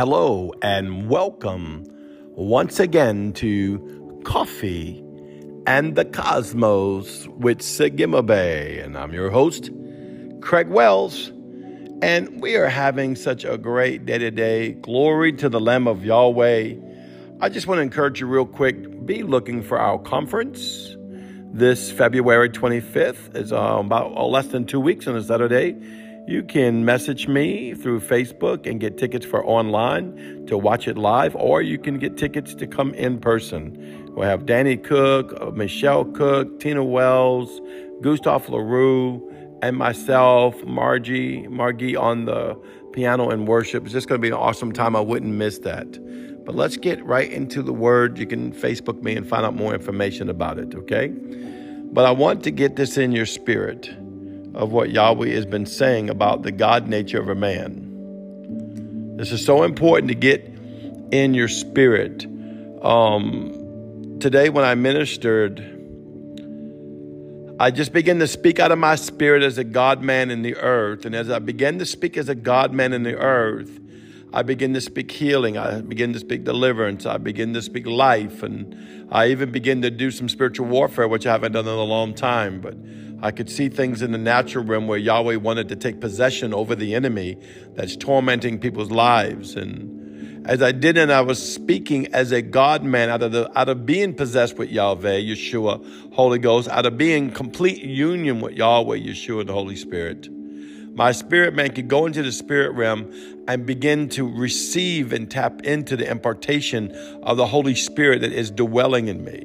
Hello and welcome once again to Coffee and the Cosmos with Sigimabe. And I'm your host, Craig Wells. And we are having such a great day today. Glory to the Lamb of Yahweh. I just want to encourage you real quick be looking for our conference this February 25th. It's uh, about oh, less than two weeks on a Saturday you can message me through Facebook and get tickets for online to watch it live, or you can get tickets to come in person. We'll have Danny Cook, uh, Michelle Cook, Tina Wells, Gustav LaRue, and myself, Margie, Margie on the piano and worship. It's just going to be an awesome time. I wouldn't miss that. But let's get right into the word. You can Facebook me and find out more information about it, okay? But I want to get this in your spirit of what Yahweh has been saying about the God nature of a man. This is so important to get in your spirit. Um, today, when I ministered, I just began to speak out of my spirit as a God man in the earth. And as I began to speak as a God man in the earth, I begin to speak healing. I begin to speak deliverance. I begin to speak life. And I even begin to do some spiritual warfare, which I haven't done in a long time. But I could see things in the natural realm where Yahweh wanted to take possession over the enemy that's tormenting people's lives. And as I did, and I was speaking as a God man out of the out of being possessed with Yahweh, Yeshua, Holy Ghost, out of being complete union with Yahweh, Yeshua, the Holy Spirit. My spirit man could go into the spirit realm and begin to receive and tap into the impartation of the Holy Spirit that is dwelling in me.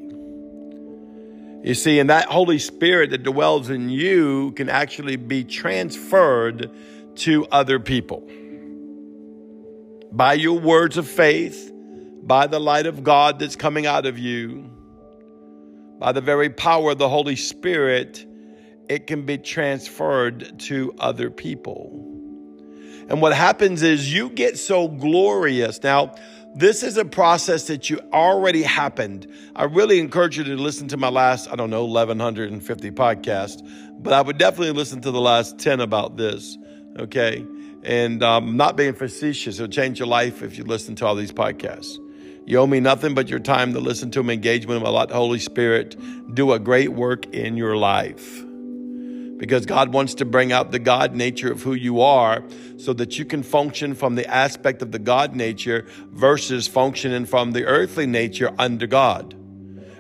You see, and that Holy Spirit that dwells in you can actually be transferred to other people. By your words of faith, by the light of God that's coming out of you, by the very power of the Holy Spirit, it can be transferred to other people. And what happens is you get so glorious. Now, this is a process that you already happened. I really encourage you to listen to my last, I don't know, 1150 podcast, but I would definitely listen to the last 10 about this. Okay. And um, not being facetious, it'll change your life if you listen to all these podcasts. You owe me nothing but your time to listen to them, engage with them, allow the Holy Spirit do a great work in your life because God wants to bring out the God nature of who you are so that you can function from the aspect of the God nature versus functioning from the earthly nature under God.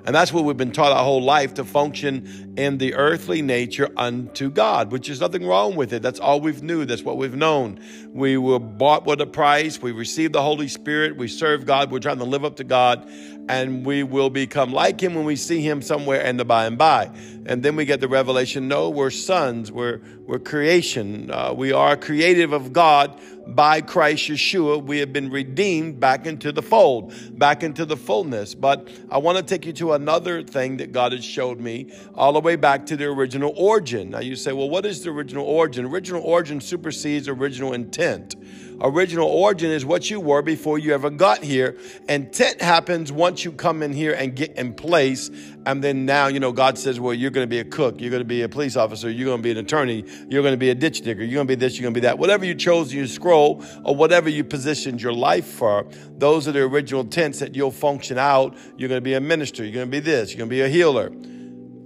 And that's what we've been taught our whole life to function in the earthly nature unto God, which is nothing wrong with it. That's all we've knew. That's what we've known. We were bought with a price. We received the Holy Spirit. We serve God. We're trying to live up to God and we will become like him when we see him somewhere in the by and by. And then we get the revelation no, we're sons, we're, we're creation, uh, we are creative of God by Christ Yeshua. We have been redeemed back into the fold, back into the fullness. But I want to take you to another thing that God has showed me all the way back to the original origin. Now you say, well, what is the original origin? Original origin supersedes original intent. Original origin is what you were before you ever got here. Intent happens once you come in here and get in place. And then now, you know, God says, well, you're going to be a cook. You're going to be a police officer. You're going to be an attorney. You're going to be a ditch digger. You're going to be this. You're going to be that. Whatever you chose in your scroll or whatever you positioned your life for, those are the original intents that you'll function out. You're going to be a minister. You're going to be this. You're going to be a healer.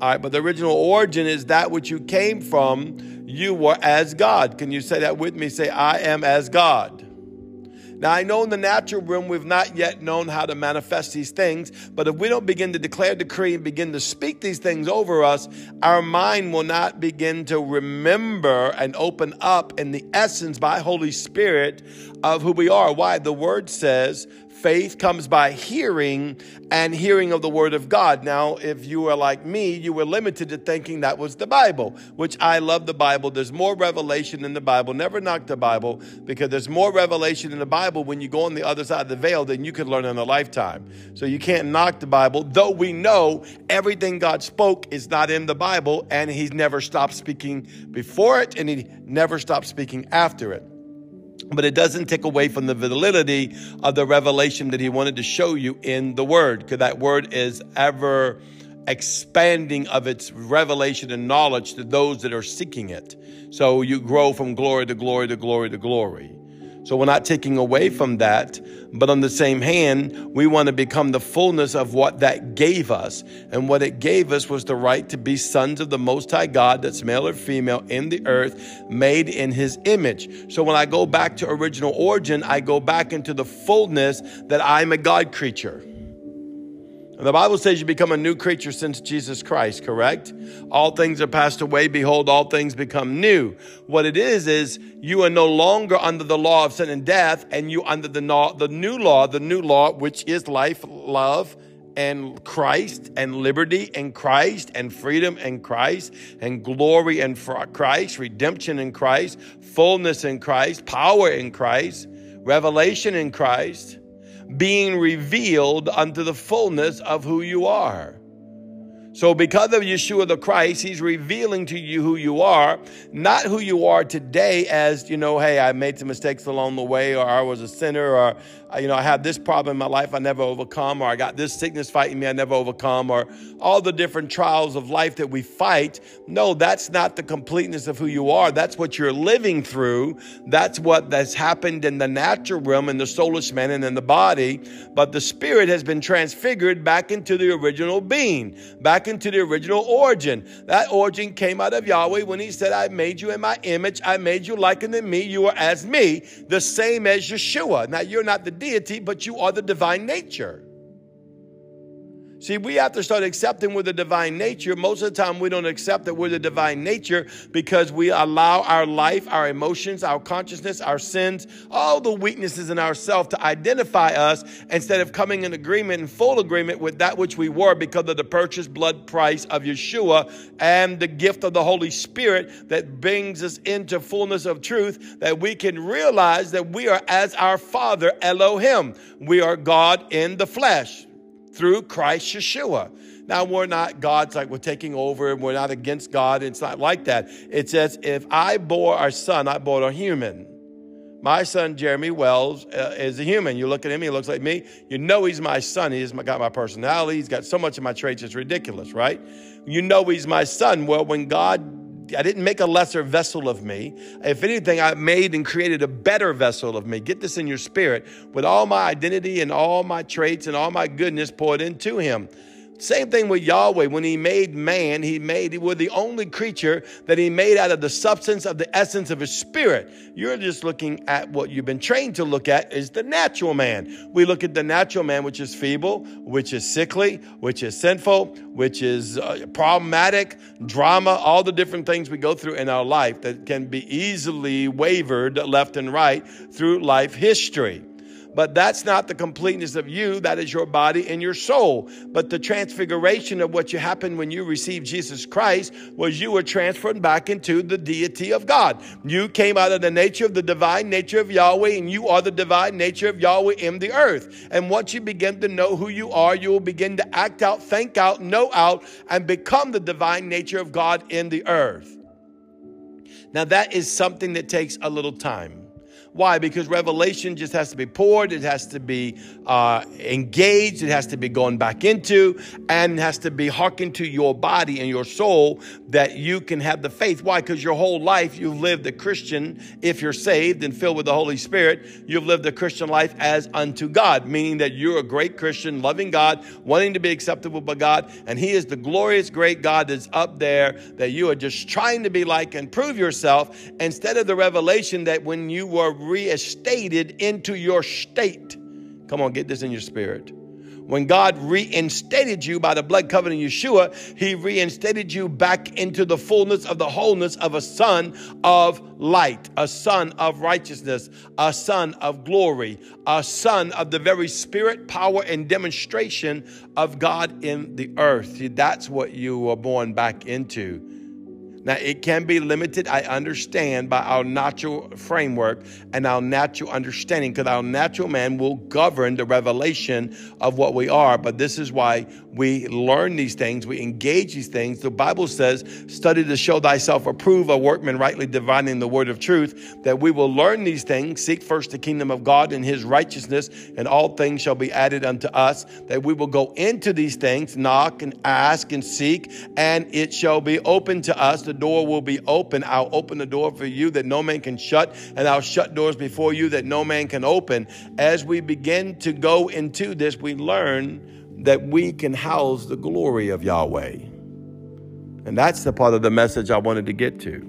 All right, but the original origin is that which you came from. You were as God. Can you say that with me? Say, I am as God. Now, I know in the natural realm we've not yet known how to manifest these things, but if we don't begin to declare, decree, and begin to speak these things over us, our mind will not begin to remember and open up in the essence by Holy Spirit of who we are. Why? The word says, Faith comes by hearing and hearing of the word of God. Now, if you are like me, you were limited to thinking that was the Bible, which I love the Bible. There's more revelation in the Bible. Never knock the Bible because there's more revelation in the Bible when you go on the other side of the veil than you could learn in a lifetime. So you can't knock the Bible, though we know everything God spoke is not in the Bible and he's never stopped speaking before it and he never stopped speaking after it but it doesn't take away from the validity of the revelation that he wanted to show you in the word because that word is ever expanding of its revelation and knowledge to those that are seeking it. So you grow from glory to glory to glory to glory So we're not taking away from that, but on the same hand, we want to become the fullness of what that gave us. And what it gave us was the right to be sons of the Most High God, that's male or female in the earth, made in His image. So when I go back to original origin, I go back into the fullness that I'm a God creature. And the Bible says you become a new creature since Jesus Christ, correct? All things are passed away. Behold, all things become new. What it is, is you are no longer under the law of sin and death, and you under the, law, the new law, the new law, which is life, love, and Christ, and liberty in Christ, and freedom in Christ, and glory in Christ, redemption in Christ, fullness in Christ, power in Christ, revelation in Christ being revealed unto the fullness of who you are. So, because of Yeshua the Christ, He's revealing to you who you are, not who you are today as, you know, hey, I made some mistakes along the way, or I was a sinner, or you know, I had this problem in my life I never overcome, or I got this sickness fighting me I never overcome, or all the different trials of life that we fight. No, that's not the completeness of who you are. That's what you're living through. That's what has happened in the natural realm, in the soulless man, and in the body. But the spirit has been transfigured back into the original being, back into the original origin. That origin came out of Yahweh when He said, I made you in my image, I made you like unto me, you are as me, the same as Yeshua. Now, you're not the deity, but you are the divine nature. See, we have to start accepting we're the divine nature. Most of the time, we don't accept that we're the divine nature because we allow our life, our emotions, our consciousness, our sins, all the weaknesses in ourselves to identify us instead of coming in agreement, in full agreement with that which we were because of the purchased blood price of Yeshua and the gift of the Holy Spirit that brings us into fullness of truth, that we can realize that we are as our Father, Elohim. We are God in the flesh through Christ Yeshua. Now, we're not God's like we're taking over and we're not against God. It's not like that. It says, if I bore our son, I bore a human. My son, Jeremy Wells, uh, is a human. You look at him, he looks like me. You know he's my son. He's got my personality. He's got so much of my traits, it's ridiculous, right? You know he's my son. Well, when God I didn't make a lesser vessel of me. If anything, I made and created a better vessel of me. Get this in your spirit with all my identity and all my traits and all my goodness poured into him. Same thing with Yahweh. When he made man, he made, we're the only creature that he made out of the substance of the essence of his spirit. You're just looking at what you've been trained to look at is the natural man. We look at the natural man, which is feeble, which is sickly, which is sinful, which is uh, problematic, drama, all the different things we go through in our life that can be easily wavered left and right through life history. But that's not the completeness of you. That is your body and your soul. But the transfiguration of what you happened when you received Jesus Christ was you were transferred back into the deity of God. You came out of the nature of the divine nature of Yahweh, and you are the divine nature of Yahweh in the earth. And once you begin to know who you are, you will begin to act out, think out, know out, and become the divine nature of God in the earth. Now, that is something that takes a little time. Why? Because revelation just has to be poured, it has to be uh, engaged, it has to be gone back into, and has to be hearkened to your body and your soul that you can have the faith. Why? Because your whole life you've lived a Christian, if you're saved and filled with the Holy Spirit, you've lived a Christian life as unto God, meaning that you're a great Christian, loving God, wanting to be acceptable by God, and He is the glorious, great God that's up there that you are just trying to be like and prove yourself instead of the revelation that when you were reinstated into your state. Come on, get this in your spirit. When God reinstated you by the blood covenant Yeshua, He reinstated you back into the fullness of the wholeness of a son of light, a son of righteousness, a son of glory, a son of the very spirit, power, and demonstration of God in the earth. That's what you were born back into. Now, it can be limited, I understand, by our natural framework and our natural understanding, because our natural man will govern the revelation of what we are. But this is why we learn these things, we engage these things. The Bible says, study to show thyself approved, a workman rightly dividing the word of truth, that we will learn these things, seek first the kingdom of God and his righteousness, and all things shall be added unto us, that we will go into these things, knock and ask and seek, and it shall be open to us. The door will be open. I'll open the door for you that no man can shut, and I'll shut doors before you that no man can open. As we begin to go into this, we learn that we can house the glory of Yahweh. And that's the part of the message I wanted to get to.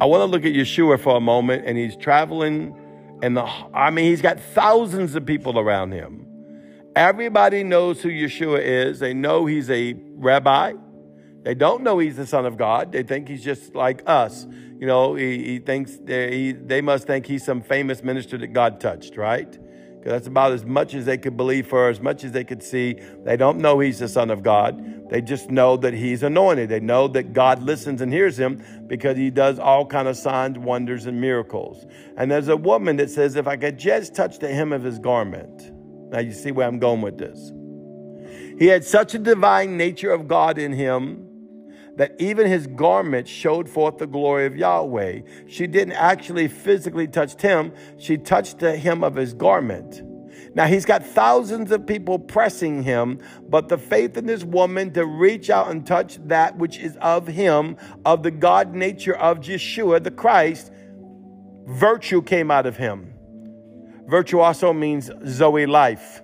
I want to look at Yeshua for a moment, and he's traveling, and the I mean, he's got thousands of people around him. Everybody knows who Yeshua is. They know he's a rabbi. They don't know he's the Son of God. They think he's just like us. You know, he, he thinks they, he, they must think he's some famous minister that God touched, right? Because that's about as much as they could believe for, as much as they could see. They don't know he's the Son of God. They just know that he's anointed. They know that God listens and hears him because he does all kind of signs, wonders, and miracles. And there's a woman that says, if I could just touch the hem of his garment. Now you see where I'm going with this. He had such a divine nature of God in him that even his garment showed forth the glory of Yahweh. She didn't actually physically touch him, she touched the hem of his garment. Now he's got thousands of people pressing him, but the faith in this woman to reach out and touch that which is of him, of the God nature of Yeshua, the Christ, virtue came out of him. Virtue also means Zoe life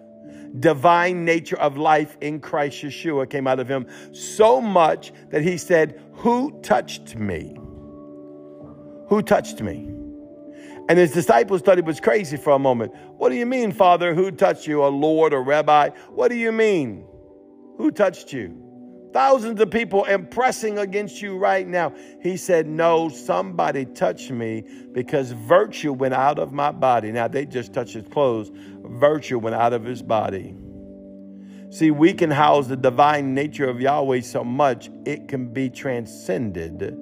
divine nature of life in Christ Yeshua came out of him so much that he said, Who touched me? Who touched me? And his disciples thought he was crazy for a moment. What do you mean, Father? Who touched you? A Lord, a rabbi? What do you mean? Who touched you? Thousands of people impressing against you right now. He said, No, somebody touched me because virtue went out of my body. Now, they just touched his clothes, virtue went out of his body. See, we can house the divine nature of Yahweh so much it can be transcended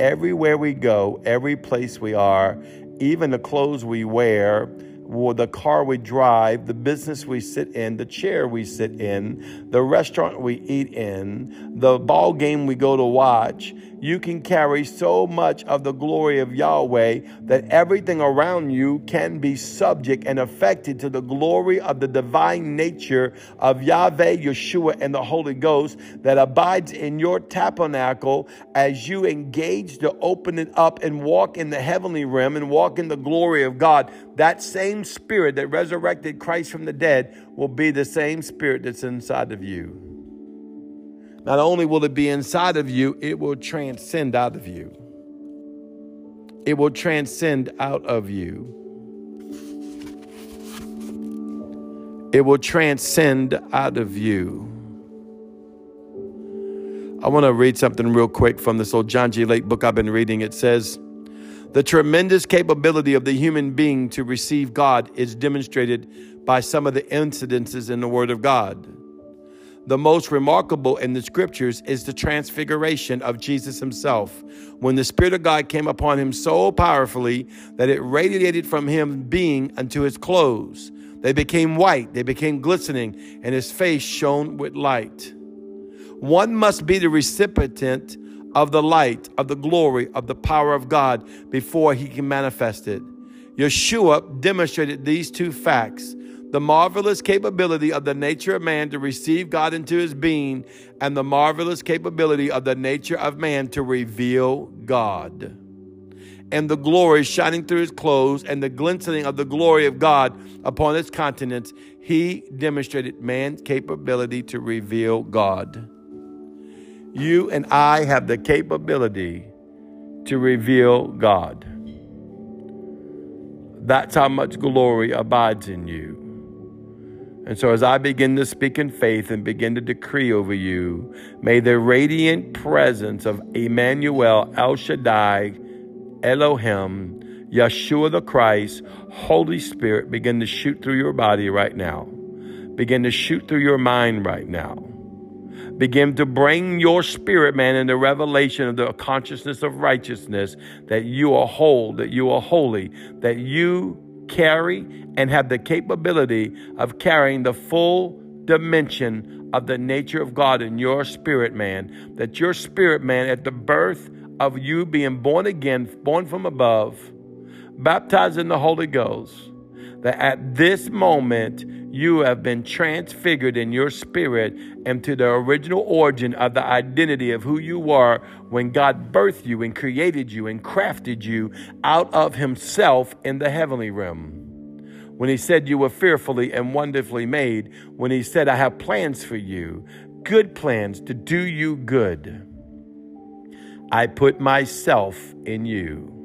everywhere we go, every place we are, even the clothes we wear or the car we drive, the business we sit in, the chair we sit in, the restaurant we eat in, the ball game we go to watch, you can carry so much of the glory of Yahweh that everything around you can be subject and affected to the glory of the divine nature of Yahweh, Yeshua, and the Holy Ghost that abides in your tabernacle as you engage to open it up and walk in the heavenly realm and walk in the glory of God. That same spirit that resurrected Christ from the dead will be the same spirit that's inside of you. Not only will it be inside of you, it will transcend out of you. It will transcend out of you. It will transcend out of you. I want to read something real quick from this old John G. Lake book I've been reading. It says, The tremendous capability of the human being to receive God is demonstrated by some of the incidences in the Word of God. The most remarkable in the scriptures is the transfiguration of Jesus himself, when the Spirit of God came upon him so powerfully that it radiated from him being unto his clothes. They became white, they became glistening, and his face shone with light. One must be the recipient of the light, of the glory, of the power of God before he can manifest it. Yeshua demonstrated these two facts the marvelous capability of the nature of man to receive God into his being, and the marvelous capability of the nature of man to reveal God. And the glory shining through his clothes and the glistening of the glory of God upon his countenance, he demonstrated man's capability to reveal God. You and I have the capability to reveal God. That's how much glory abides in you. And so, as I begin to speak in faith and begin to decree over you, may the radiant presence of Emmanuel, El Shaddai, Elohim, Yeshua the Christ, Holy Spirit begin to shoot through your body right now. Begin to shoot through your mind right now. Begin to bring your spirit, man, into revelation of the consciousness of righteousness that you are whole, that you are holy, that you carry and have the capability of carrying the full dimension of the nature of God in your spirit man. That your spirit man, at the birth of you being born again, born from above, baptized in the Holy Ghost, that at this moment you have been transfigured in your spirit into the original origin of the identity of who you were when God birthed you and created you and crafted you out of Himself in the heavenly realm. When He said you were fearfully and wonderfully made, when He said, I have plans for you, good plans to do you good. I put myself in you.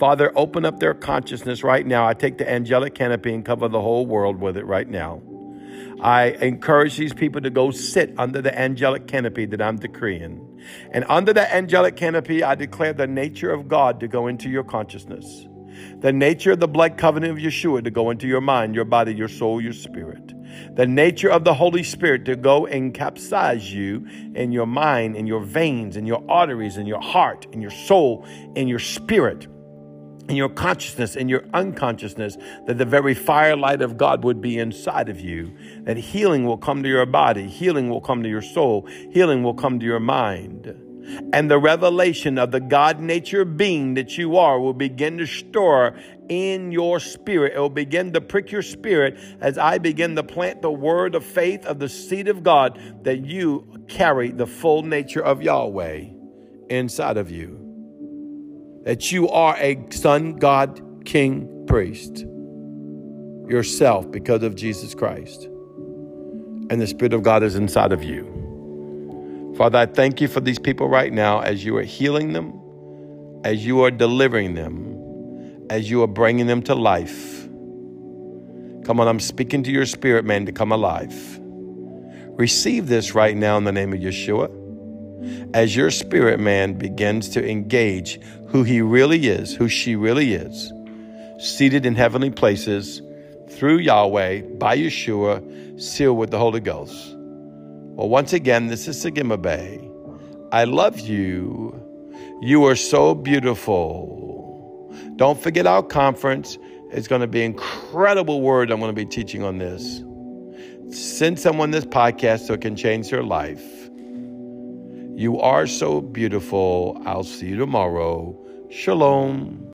Father, open up their consciousness right now. I take the angelic canopy and cover the whole world with it right now. I encourage these people to go sit under the angelic canopy that I'm decreeing. And under that angelic canopy, I declare the nature of God to go into your consciousness, the nature of the blood covenant of Yeshua to go into your mind, your body, your soul, your spirit, the nature of the Holy Spirit to go and capsize you in your mind, in your veins, in your arteries, in your heart, in your soul, in your spirit in your consciousness, in your unconsciousness, that the very firelight of God would be inside of you, that healing will come to your body, healing will come to your soul, healing will come to your mind. And the revelation of the God nature being that you are will begin to store in your spirit. It will begin to prick your spirit as I begin to plant the word of faith of the seed of God that you carry the full nature of Yahweh inside of you that you are a son, God, king, priest yourself because of Jesus Christ. And the Spirit of God is inside of you. Father, I thank you for these people right now as you are healing them, as you are delivering them, as you are bringing them to life. Come on, I'm speaking to your spirit, man, to come alive. Receive this right now in the name of Yeshua as your spirit man begins to engage who he really is, who she really is, seated in heavenly places through Yahweh by Yeshua, sealed with the Holy Ghost. Well, once again, this is Sagima Bay. I love you. You are so beautiful. Don't forget our conference. It's going to be incredible word I'm going to be teaching on this. Send someone this podcast so it can change their life. You are so beautiful. I'll see you tomorrow. Shalom.